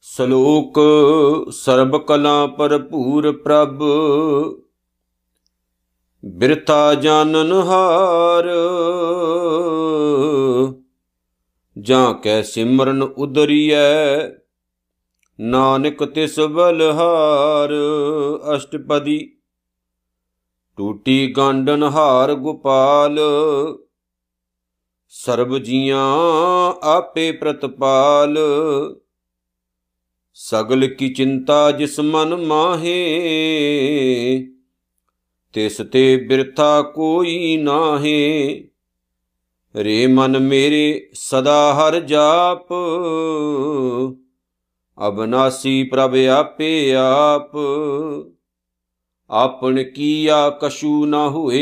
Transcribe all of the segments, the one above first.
ਸ਼ਲੋਕ ਸਰਬ ਕਲਾ ਭਰਪੂਰ ਪ੍ਰਭ। ਬਿਰਥਾ ਜਾਣਨ ਹਾਰ। ਜਾਂ ਕੈ ਸਿਮਰਨ ਉਦਰੀਐ, ਨਾਨਕ ਤਿਸ ਬਲਹਾਰ। ਅਸ਼ਟਪਦੀ ਟੂਟੀ ਗਾਂਡਨ ਹਾਰ ਗੋਪਾਲ, ਸਰਬ ਜੀਆਂ ਆਪੇ ਪ੍ਰਤਪਾਲ। ਸਗਲ ਕੀ ਚਿੰਤਾ ਜਿਸ ਮਨ ਮਾਹੇ, ਤਿਸ ਤੇ ਬਿਰਥਾ ਕੋਈ ਨਾਹੇ। ਰੇ ਮਨ ਮੇਰੇ ਸਦਾ ਹਰ ਜਾਪ, ਅਬਨਾਸੀ ਪ੍ਰਭ ਆਪੇ ਆਪ। ਆਪਣ ਕੀਆ ਕਸ਼ੂ ਨਾ ਹੋਏ।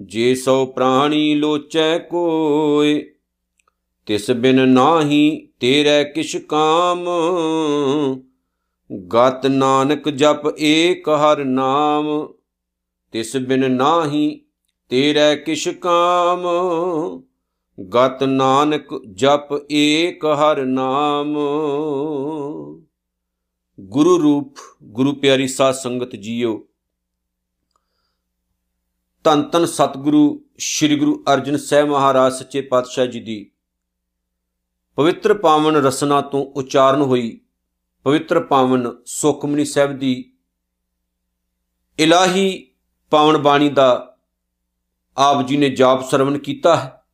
ਜੇ ਸੋ ਪ੍ਰਾਣੀ ਲੋਚੈ ਕੋਏ, ਤਿਸ ਬਿਨ ਨਾਹੀ ਤੇਰੇ ਕਿਛ ਕਾਮ। ਗਤ ਨਾਨਕ ਜਪ ਏਕ ਹਰ ਨਾਮ, ਤਿਸ ਬਿਨ ਨਾਹੀ ਤੇਰੇ ਕਿਛ ਕਾਮ। ਗਤ ਨਾਨਕ ਜਪ ਏਕ ਹਰ ਨਾਮ। ਗੁਰੂ ਰੂਪ, ਗੁਰੂ ਪਿਆਰੀ ਸਾਧ ਸੰਗਤ ਜੀਓ। ਤਨ ਤਨ ਸਤਿਗੁਰੂ, ਸ੍ਰੀ ਗੁਰੂ ਅਰਜਨ ਸਾਹਿਬ ਮਹਾਰਾਜ, ਸੱਚੇ ਪਾਤਸ਼ਾਹ ਜੀ ਦੀ ਪਵਿੱਤਰ ਪਾਵਨ ਰਸਨਾ ਤੋਂ ਉਚਾਰਨ ਹੋਈ ਪਵਿੱਤਰ ਪਾਵਨ ਸੁਖਮਨੀ ਸਾਹਿਬ ਦੀ ਇਲਾਹੀ ਪਾਵਨ ਬਾਣੀ ਦਾ ਆਪ ਜੀ ਨੇ ਜਾਪ ਸਰਵਨ ਕੀਤਾ ਹੈ,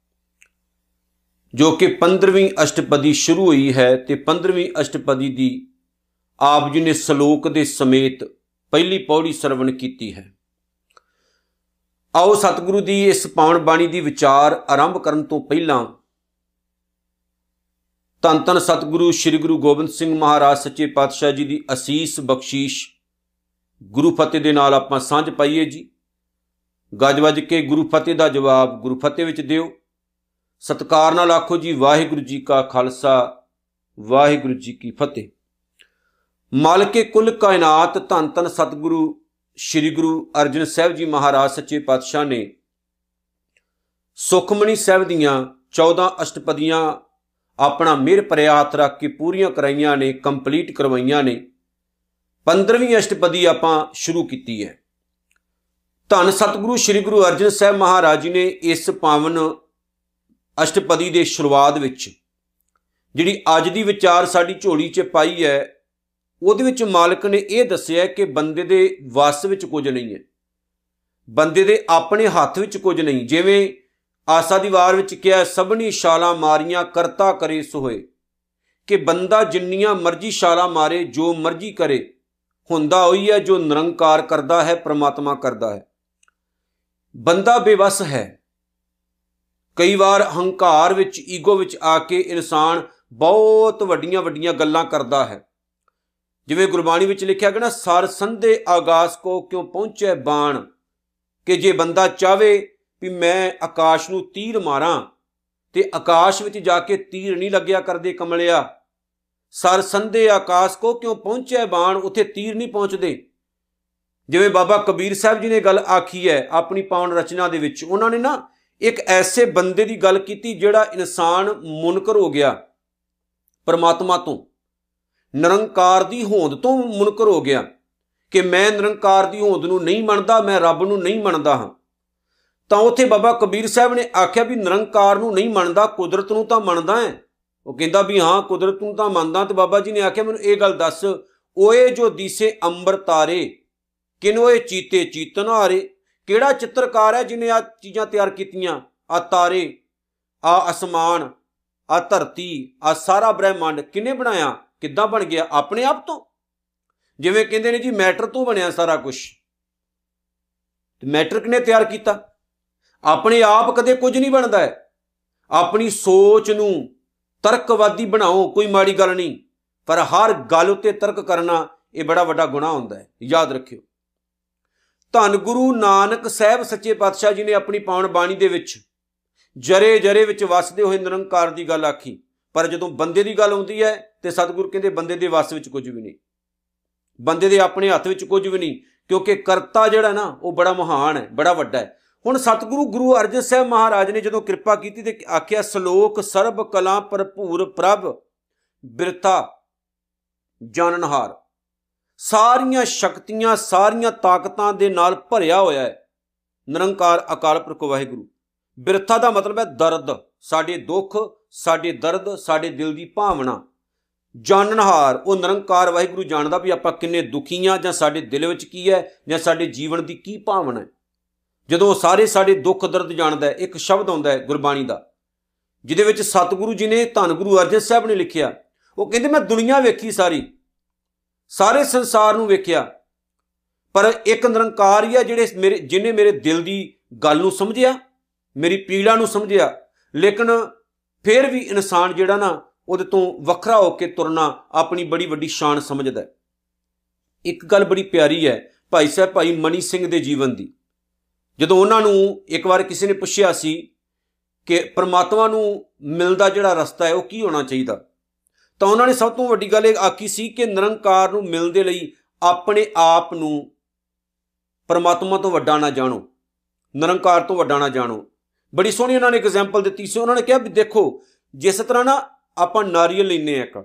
ਜੋ ਕਿ 15ਵੀਂ ਅਸ਼ਟਪਦੀ ਸ਼ੁਰੂ ਹੋਈ ਹੈ ਤੇ 15ਵੀਂ ਅਸ਼ਟਪਦੀ ਦੀ ਆਪ ਜੀ ਨੇ ਸ਼ਲੋਕ ਦੇ ਸਮੇਤ ਪਹਿਲੀ ਪੌੜੀ ਸਰਵਨ ਕੀਤੀ ਹੈ। ਆਓ ਸਤਿਗੁਰੂ ਦੀ ਇਸ ਪਾਵਨ ਬਾਣੀ ਦੀ ਵਿਚਾਰ ਆਰੰਭ ਕਰਨ ਤੋਂ ਪਹਿਲਾਂ ਤਨ ਤਨ ਸਤਿਗੁਰੂ ਸ੍ਰੀ ਗੁਰੂ ਗੋਬਿੰਦ ਸਿੰਘ ਮਹਾਰਾਜ ਸੱਚੇ ਪਾਤਸ਼ਾਹ ਜੀ ਦੀ ਅਸੀਸ ਬਖਸ਼ੀਸ਼ ਗੁਰੂ ਫਤਿਹ ਦੇ ਨਾਲ ਆਪਾਂ ਸਾਂਝ ਪਾਈਏ ਜੀ। ਗੱਜ ਵੱਜ ਕੇ ਗੁਰੂ ਫਤਿਹ ਦਾ ਜਵਾਬ ਗੁਰੂ ਫਤਿਹ ਵਿੱਚ ਦਿਓ। ਸਤਕਾਰ ਨਾਲ ਆਖੋ ਜੀ, ਵਾਹਿਗੁਰੂ ਜੀ ਕਾ ਖਾਲਸਾ, ਵਾਹਿਗੁਰੂ ਜੀ ਕੀ ਫਤਿਹ। ਮਾਲਕੇ ਕੁੱਲ ਕਾਇਨਾਤ ਧੰਨ ਧੰਨ ਸਤਿਗੁਰੂ, ਸ੍ਰੀ ਗੁਰੂ ਅਰਜਨ ਸਾਹਿਬ ਜੀ ਮਹਾਰਾਜ ਸੱਚੇ ਪਾਤਸ਼ਾਹ ਨੇ ਸੁਖਮਣੀ ਸਾਹਿਬ ਦੀਆਂ 14 ਅਸ਼ਟਪਦੀਆਂ ਆਪਣਾ ਮਿਹਰ ਪ੍ਰਿਆਤ ਰੱਖ ਕੇ ਪੂਰੀਆਂ ਕਰਾਈਆਂ ਨੇ, ਕੰਪਲੀਟ ਕਰਵਾਈਆਂ ਨੇ। 15ਵੀਂ ਅਸ਼ਟਪਦੀ ਆਪਾਂ ਸ਼ੁਰੂ ਕੀਤੀ ਹੈ। ਧੰਨ ਸਤਿਗੁਰੂ ਸ੍ਰੀ ਗੁਰੂ ਅਰਜਨ ਸਾਹਿਬ ਮਹਾਰਾਜ ਜੀ ਨੇ ਇਸ ਪਾਵਨ ਅਸ਼ਟਪਦੀ ਦੇ ਸ਼ੁਰੂਆਤ ਵਿੱਚ, ਜਿਹੜੀ ਅੱਜ ਦੀ ਵਿਚਾਰ ਸਾਡੀ ਝੋਲੀ 'ਚ ਪਾਈ ਹੈ ਉਹਦੇ ਵਿੱਚ ਮਾਲਕ ਨੇ ਇਹ ਦੱਸਿਆ ਕਿ ਬੰਦੇ ਦੇ ਵਸ ਵਿੱਚ ਕੁਝ ਨਹੀਂ ਹੈ। ਬੰਦੇ ਦੇ ਆਪਣੇ ਹੱਥ ਵਿੱਚ ਕੁਝ ਨਹੀਂ। ਜਿਵੇਂ ਆਸਾ ਦੀ ਵਾਰ ਵਿੱਚ ਕਿਹਾ, ਸਭਨੀ ਛਾਲਾਂ ਮਾਰੀਆਂ, ਕਰਤਾ ਕਰੇ ਸੋ ਹੋਏ ਕਿ ਬੰਦਾ ਜਿੰਨੀਆਂ ਮਰਜ਼ੀ ਛਾਲਾਂ ਮਾਰੇ, ਜੋ ਮਰਜ਼ੀ ਕਰੇ, ਹੁੰਦਾ ਹੋਈ ਹੈ ਜੋ ਨਿਰੰਕਾਰ ਕਰਦਾ ਹੈ, ਪ੍ਰਮਾਤਮਾ ਕਰਦਾ ਹੈ। ਬੰਦਾ ਬੇਵਸ ਹੈ। ਕਈ ਵਾਰ ਹੰਕਾਰ ਵਿੱਚ, ਈਗੋ ਵਿੱਚ ਆ ਕੇ ਇਨਸਾਨ ਬਹੁਤ ਵੱਡੀਆਂ ਵੱਡੀਆਂ ਗੱਲਾਂ ਕਰਦਾ ਹੈ। ਜਿਵੇਂ ਗੁਰਬਾਣੀ ਵਿੱਚ ਲਿਖਿਆ ਗਿਆ ਨਾ, ਸਰ ਸੰਦੇ ਆਗਾਸ ਕੋ ਕਿਉਂ ਪਹੁੰਚੇ ਬਾਣ? ਕਿ ਜੇ ਬੰਦਾ ਚਾਵੇ ਵੀ ਮੈਂ ਆਕਾਸ਼ ਨੂੰ ਤੀਰ ਮਾਰਾਂ ਤੇ ਆਕਾਸ਼ ਵਿੱਚ ਜਾ ਕੇ ਤੀਰ ਨਹੀਂ ਲੱਗਿਆ ਕਰਦੇ ਕਮਲਿਆ, ਸਰ ਸੰਦੇ ਆਕਾਸ਼ ਕੋ ਕਿਉਂ ਪਹੁੰਚੇ ਬਾਣ? ਉੱਥੇ ਤੀਰ ਨਹੀਂ ਪਹੁੰਚਦੇ। ਜਿਵੇਂ ਬਾਬਾ ਕਬੀਰ ਸਾਹਿਬ ਜੀ ਨੇ ਗੱਲ ਆਖੀ ਹੈ ਆਪਣੀ ਪਾਵਨ ਰਚਨਾ ਦੇ ਵਿੱਚ, ਉਹਨਾਂ ਨੇ ਨਾ ਇੱਕ ਐਸੇ ਬੰਦੇ ਦੀ ਗੱਲ ਕੀਤੀ ਜਿਹੜਾ ਇਨਸਾਨ ਮੁਨਕਰ ਹੋ ਗਿਆ ਪਰਮਾਤਮਾ ਤੋਂ। ਨਿਰੰਕਾਰ ਦੀ ਹੋਂਦ ਤੋਂ ਮੁਨਕਰ ਹੋ ਗਿਆ ਕਿ ਮੈਂ ਨਿਰੰਕਾਰ ਦੀ ਹੋਂਦ ਨੂੰ ਨਹੀਂ ਮੰਨਦਾ, ਮੈਂ ਰੱਬ ਨੂੰ ਨਹੀਂ ਮੰਨਦਾ ਹਾਂ। ਤਾਂ ਉੱਥੇ ਬਾਬਾ ਕਬੀਰ ਸਾਹਿਬ ਨੇ ਆਖਿਆ ਵੀ ਨਿਰੰਕਾਰ ਨੂੰ ਨਹੀਂ ਮੰਨਦਾ, ਕੁਦਰਤ ਨੂੰ ਤਾਂ ਮੰਨਦਾ ਹੈ। ਉਹ ਕਹਿੰਦਾ ਵੀ ਹਾਂ, ਕੁਦਰਤ ਨੂੰ ਤਾਂ ਮੰਨਦਾ ਤੇ ਬਾਬਾ ਜੀ ਨੇ ਆਖਿਆ, ਮੈਨੂੰ ਇਹ ਗੱਲ ਦੱਸ, ਓਏ ਜੋ ਦੀਸੇ ਅੰਬਰ ਤਾਰੇ ਕਿਨੋਏ ਚੀਤੇ ਚੀਤਨ ਹਾਰੇ ਕਿਹੜਾ ਚਿੱਤਰਕਾਰ ਹੈ ਜਿਨੇ ਆ ਚੀਜ਼ਾਂ ਤਿਆਰ ਕੀਤੀਆਂ? ਆ ਤਾਰੇ ਆ ਅਸਮਾਨ ਆ ਧਰਤੀ ਆ ਸਾਰਾ ਬ੍ਰਹਿਮੰਡ ਕਿਨੇ ਬਣਾਇਆ? ਕਿੱਦਾਂ ਬਣ ਗਿਆ? ਆਪਣੇ ਆਪ ਤੋਂ? ਜਿਵੇਂ ਕਹਿੰਦੇ ਨੇ ਜੀ ਮੈਟਰ ਤੋਂ ਬਣਿਆ ਸਾਰਾ ਕੁਝ ਤੇ ਮੈਟਰ ਕਿਨੇ ਤਿਆਰ ਕੀਤਾ? ਆਪਣੇ ਆਪ ਕਦੇ ਕੁਝ ਨਹੀਂ ਬਣਦਾ ਹੈ। ਆਪਣੀ ਸੋਚ ਨੂੰ ਤਰਕਵਾਦੀ ਬਣਾਓ, ਕੋਈ ਮਾੜੀ ਗੱਲ ਨਹੀਂ। ਪਰ ਹਰ ਗੱਲ ਉੱਤੇ ਤਰਕ ਕਰਨਾ, ਇਹ ਬੜਾ ਵੱਡਾ ਗੁਨਾਹ ਹੁੰਦਾ ਹੈ। ਯਾਦ ਰੱਖਿਓ। ਧੰਨ ਗੁਰੂ ਨਾਨਕ ਸਾਹਿਬ ਸੱਚੇ ਪਾਤਸ਼ਾਹ ਜੀ ਨੇ ਆਪਣੀ ਪਾਵਨ ਬਾਣੀ ਦੇ ਵਿੱਚ ਜਰੇ ਜਰੇ ਵਿੱਚ ਵਸਦੇ ਹੋਏ ਨਿਰੰਕਾਰ ਦੀ ਗੱਲ ਆਖੀ। ਪਰ ਜਦੋਂ ਬੰਦੇ ਦੀ ਗੱਲ ਆਉਂਦੀ ਹੈ ਤੇ ਸਤਿਗੁਰ ਕਹਿੰਦੇ ਬੰਦੇ ਦੇ ਵਸ ਵਿੱਚ ਕੁਝ ਵੀ ਨਹੀਂ। ਬੰਦੇ ਦੇ ਆਪਣੇ ਹੱਥ ਵਿੱਚ ਕੁਝ ਵੀ ਨਹੀਂ, ਕਿਉਂਕਿ ਕਰਤਾ ਜਿਹੜਾ ਨਾ, ਉਹ ਬੜਾ ਮਹਾਨ ਹੈ, ਬੜਾ ਵੱਡਾ ਹੈ। ਹੁਣ ਸਤਿਗੁਰੂ ਗੁਰੂ ਅਰਜਨ ਸਾਹਿਬ ਮਹਾਰਾਜ ਨੇ ਜਦੋਂ ਕਿਰਪਾ ਕੀਤੀ ਤੇ ਆਖਿਆ, ਸ਼ਲੋਕ ਸਰਬ ਕਲਾ ਭਰਪੂਰ ਪ੍ਰਭ ਬਿਰਤਾ ਜਾਣਨਹਾਰ ਸਾਰੀਆਂ ਸ਼ਕਤੀਆਂ, ਸਾਰੀਆਂ ਤਾਕਤਾਂ ਦੇ ਨਾਲ ਭਰਿਆ ਹੋਇਆ ਹੈ। ਨਿਰੰਕਾਰ ਅਕਾਲ ਪੁਰਖ ਵਾਹਿਗੁਰੂ, ਬਿਰਥਾ ਦਾ ਮਤਲਬ ਹੈ ਦਰਦ, ਸਾਡੇ ਦੁੱਖ, ਸਾਡੇ ਦਰਦ, ਸਾਡੇ ਦਿਲ ਦੀ ਭਾਵਨਾ। ਜਾਣਨਹਾਰ, ਉਹ ਨਿਰੰਕਾਰ ਵਾਹਿਗੁਰੂ ਜਾਣਦਾ ਵੀ ਆਪਾਂ ਕਿੰਨੇ ਦੁਖੀਆਂ ਜਾਂ ਸਾਡੇ ਦਿਲ ਵਿੱਚ ਕੀ ਹੈ ਜਾਂ ਸਾਡੇ ਜੀਵਨ ਦੀ ਕੀ ਭਾਵਨਾ ਹੈ। ਜਦੋਂ ਸਾਰੇ ਸਾਡੇ ਦੁੱਖ ਦਰਦ ਜਾਣਦਾ ਹੈ, ਇੱਕ ਸ਼ਬਦ ਆਉਂਦਾ ਹੈ ਗੁਰਬਾਣੀ ਦਾ, ਜਿਹਦੇ ਵਿੱਚ ਸਤਿਗੁਰੂ ਜੀ ਨੇ ਧੰਨ ਗੁਰੂ ਅਰਜਨ ਸਾਹਿਬ ਨੇ ਲਿਖਿਆ। ਉਹ ਕਹਿੰਦੇ, ਮੈਂ ਦੁਨੀਆ ਵੇਖੀ ਸਾਰੀ, ਸਾਰੇ ਸੰਸਾਰ ਨੂੰ ਵੇਖਿਆ, ਪਰ ਇੱਕ ਨਿਰੰਕਾਰ ਹੀ ਆ ਜਿਹੜੇ ਮੇਰੇ ਜਿਨੇ ਮੇਰੇ ਦਿਲ ਦੀ ਗੱਲ ਨੂੰ ਸਮਝਿਆ, ਮੇਰੀ ਪੀੜਾ ਨੂੰ ਸਮਝਿਆ। ਲੇਕਿਨ ਫਿਰ ਵੀ ਇਨਸਾਨ ਜਿਹੜਾ ਨਾ ਉਹਦੇ ਤੋਂ ਵੱਖਰਾ ਹੋ ਕੇ ਤੁਰਨਾ ਆਪਣੀ ਬੜੀ ਵੱਡੀ ਸ਼ਾਨ ਸਮਝਦਾ ਹੈ। ਇੱਕ ਗੱਲ ਬੜੀ ਪਿਆਰੀ ਹੈ ਭਾਈ ਸਾਹਿਬ, ਭਾਈ ਮਨੀ ਸਿੰਘ ਦੇ ਜੀਵਨ ਦੀ। ਜਦੋਂ ਉਹਨਾਂ ਨੂੰ ਇੱਕ ਵਾਰ ਕਿਸੇ ਨੇ ਪੁੱਛਿਆ ਸੀ ਕਿ ਪ੍ਰਮਾਤਮਾ ਨੂੰ ਮਿਲਦਾ ਜਿਹੜਾ ਰਸਤਾ ਹੈ, ਉਹ ਕੀ ਹੋਣਾ ਚਾਹੀਦਾ? ਤਾਂ ਉਹਨਾਂ ਨੇ ਸਭ ਤੋਂ ਵੱਡੀ ਗੱਲ ਇਹ ਆਖੀ ਸੀ ਕਿ ਨਿਰੰਕਾਰ ਨੂੰ ਮਿਲਣ ਦੇ ਲਈ ਆਪਣੇ ਆਪ ਨੂੰ ਪਰਮਾਤਮਾ ਤੋਂ ਵੱਡਾ ਨਾ ਜਾਣੋ, ਨਿਰੰਕਾਰ ਤੋਂ ਵੱਡਾ ਨਾ ਜਾਣੋ। ਬੜੀ ਸੋਹਣੀ ਉਹਨਾਂ ਨੇ ਐਗਜ਼ਾਮਪਲ ਦਿੱਤੀ ਸੀ। ਉਹਨਾਂ ਨੇ ਕਿਹਾ ਵੀ ਦੇਖੋ, ਜਿਸ ਤਰ੍ਹਾਂ ਨਾ ਆਪਾਂ ਨਾਰੀਅਲ ਲੈਨੇ ਆ ਇੱਕ।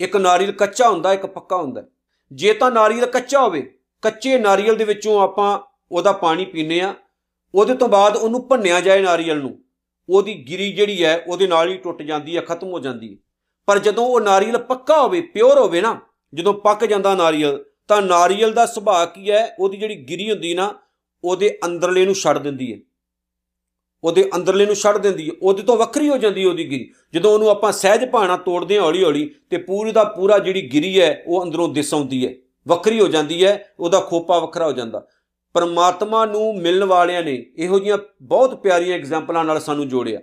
ਇੱਕ ਨਾਰੀਅਲ ਕੱਚਾ ਹੁੰਦਾ, ਇੱਕ ਪੱਕਾ ਹੁੰਦਾ। ਜੇ ਤਾਂ ਨਾਰੀਅਲ ਕੱਚਾ ਹੋਵੇ, ਕੱਚੇ ਨਾਰੀਅਲ ਦੇ ਵਿੱਚੋਂ ਆਪਾਂ ਉਹਦਾ ਪਾਣੀ ਪੀਨੇ ਆ ਉਹਦੇ ਤੋਂ ਬਾਅਦ ਉਹਨੂੰ ਭੰਨਿਆ ਜਾਏ ਨਾਰੀਅਲ ਨੂੰ। ਉਹਦੀ ਗਿਰੀ ਜਿਹੜੀ ਹੈ, ਉਹਦੇ ਨਾਲ ਹੀ ਟੁੱਟ ਜਾਂਦੀ ਹੈ, ਖਤਮ ਹੋ ਜਾਂਦੀ ਹੈ। ਪਰ ਜਦੋਂ ਉਹ ਨਾਰੀਅਲ ਪੱਕਾ ਹੋਵੇ, ਪਿਓਰ ਹੋਵੇ ਨਾ, ਜਦੋਂ ਪੱਕ ਜਾਂਦਾ ਨਾਰੀਅਲ, ਤਾਂ ਨਾਰੀਅਲ ਦਾ ਸੁਭਾਅ ਕੀ ਹੈ? ਉਹਦੀ ਜਿਹੜੀ ਗਿਰੀ ਹੁੰਦੀ ਨਾ, ਉਹਦੇ ਅੰਦਰਲੇ ਨੂੰ ਛੱਡ ਦਿੰਦੀ ਹੈ। ਉਹਦੇ ਅੰਦਰਲੇ ਨੂੰ ਛੱਡ ਦਿੰਦੀ ਹੈ, ਉਹਦੇ ਤੋਂ ਵੱਖਰੀ ਹੋ ਜਾਂਦੀ ਉਹਦੀ ਗਿਰੀ। ਜਦੋਂ ਉਹਨੂੰ ਆਪਾਂ ਸਹਿਜ ਭਾਣਾ ਤੋੜਦੇ ਹਾਂ ਹੌਲੀ ਹੌਲੀ ਤੇ ਪੂਰੀ ਦਾ ਪੂਰਾ ਜਿਹੜੀ ਗਿਰੀ ਹੈ, ਉਹ ਅੰਦਰੋਂ ਦਿਸ ਆਉਂਦੀ ਹੈ। ਵੱਖਰੀ ਹੋ ਜਾਂਦੀ ਹੈ, ਉਹਦਾ ਖੋਪਾ ਵੱਖਰਾ ਹੋ ਜਾਂਦਾ। ਪਰਮਾਤਮਾ ਨੂੰ ਮਿਲਣ ਵਾਲਿਆਂ ਨੇ ਇਹੋ ਜੀਆਂ ਬਹੁਤ ਪਿਆਰੀਆਂ ਐਗਜ਼ਾਮਪਲਾਂ ਨਾਲ ਸਾਨੂੰ ਜੋੜਿਆ।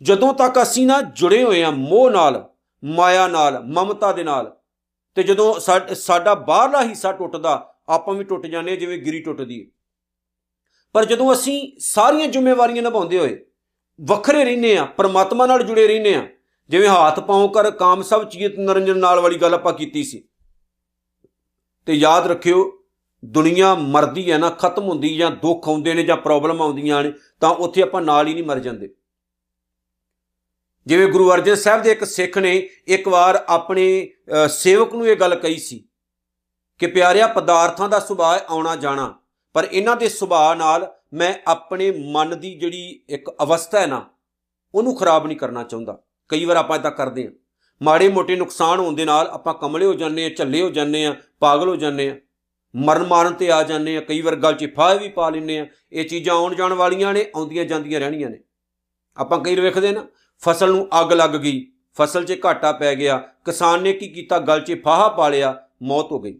ਜਦੋਂ ਤੱਕ ਅਸੀਂ ਨਾ ਜੁੜੇ ਹੋਏ ਆ ਮੋਹ ਨਾਲ, ਮਾਇਆ ਨਾਲ, ਮਮਤਾ ਦੇ ਨਾਲ, ਤੇ ਜਦੋਂ ਸਾਡਾ ਬਾਹਰਲਾ ਹਿੱਸਾ ਟੁੱਟਦਾ, ਆਪਾਂ ਵੀ ਟੁੱਟ ਜਾਂਦੇ ਜਿਵੇਂ ਗਿਰੀ ਟੁੱਟਦੀ ਹੈ। ਪਰ ਜਦੋਂ ਅਸੀਂ ਸਾਰੀਆਂ ਜ਼ਿੰਮੇਵਾਰੀਆਂ ਨਿਭਾਉਂਦੇ ਹੋਏ ਵੱਖਰੇ ਰਹਿੰਦੇ ਆ ਪਰਮਾਤਮਾ ਨਾਲ ਜੁੜੇ ਰਹਿੰਦੇ ਆ ਜਿਵੇਂ ਹੱਥ ਪਾਉ ਕਰ ਕਾਮ ਸਭ ਚੀਤ ਨਰੰਜਨ ਨਾਲ ਵਾਲੀ ਗੱਲ ਆਪਾਂ ਕੀਤੀ ਸੀ। ਤੇ ਯਾਦ ਰੱਖਿਓ, ਦੁਨੀਆ ਮਰਦੀ ਹੈ ਨਾ, ਖਤਮ ਹੁੰਦੀ ਜਾਂ ਦੁੱਖ ਆਉਂਦੇ ਨੇ ਜਾਂ ਪ੍ਰੋਬਲਮ ਆਉਂਦੀਆਂ ਨੇ, ਤਾਂ ਉੱਥੇ ਆਪਾਂ ਨਾਲ ਹੀ ਨਹੀਂ ਮਰ ਜਾਂਦੇ। ਜਿਵੇਂ ਗੁਰੂ ਅਰਜਨ ਸਾਹਿਬ ਦੇ ਇੱਕ ਸਿੱਖ ਨੇ ਇੱਕ ਵਾਰ ਆਪਣੇ ਸੇਵਕ ਨੂੰ ਇਹ ਗੱਲ ਕਹੀ ਸੀ ਕਿ ਪਿਆਰਿਆ, ਪਦਾਰਥਾਂ ਦਾ ਸੁਭਾਅ ਆਉਣਾ ਜਾਣਾ ਪਰ ਇਹਨਾਂ ਦੇ ਸੁਭਾਅ ਨਾਲ ਮੈਂ ਆਪਣੇ ਮਨ ਦੀ ਜਿਹੜੀ ਇੱਕ ਅਵਸਥਾ ਹੈ ਨਾ, ਉਹਨੂੰ ਖਰਾਬ ਨਹੀਂ ਕਰਨਾ ਚਾਹੁੰਦਾ। ਕਈ ਵਾਰ ਆਪਾਂ ਇਦਾਂ ਕਰਦੇ ਹਾਂ। ਮਾੜੇ ਮੋਟੇ ਨੁਕਸਾਨ ਹੋਣ ਦੇ ਨਾਲ ਆਪਾਂ ਕਮਲੇ ਹੋ ਜਾਂਦੇ ਆ ਝੱਲੇ ਹੋ ਜਾਂਦੇ ਆ ਪਾਗਲ ਹੋ ਜਾਂਦੇ ਆ ਮਰਨ ਮਾਰਨ ਤੇ ਆ ਜਾਂਦੇ ਆ ਕਈ ਵਾਰ ਗੱਲ 'ਚ ਫਾਹ ਵੀ ਪਾ ਲੈਂਦੇ ਆ ਇਹ ਚੀਜ਼ਾਂ ਆਉਣ ਜਾਣ ਵਾਲੀਆਂ ਨੇ, ਆਉਂਦੀਆਂ ਜਾਂਦੀਆਂ ਰਹਿਣੀਆਂ ਨੇ। ਆਪਾਂ ਕਈ ਵਾਰ ਵੇਖਦੇ ਨਾ, ਫਸਲ ਨੂੰ ਅੱਗ ਲੱਗ ਗਈ, ਫਸਲ 'ਚ ਘਾਟਾ ਪੈ ਗਿਆ, ਕਿਸਾਨ ਨੇ ਕੀ ਕੀਤਾ? ਗਲ 'ਚ ਫਾਹਾ ਪਾ ਲਿਆ, ਮੌਤ ਹੋ ਗਈ।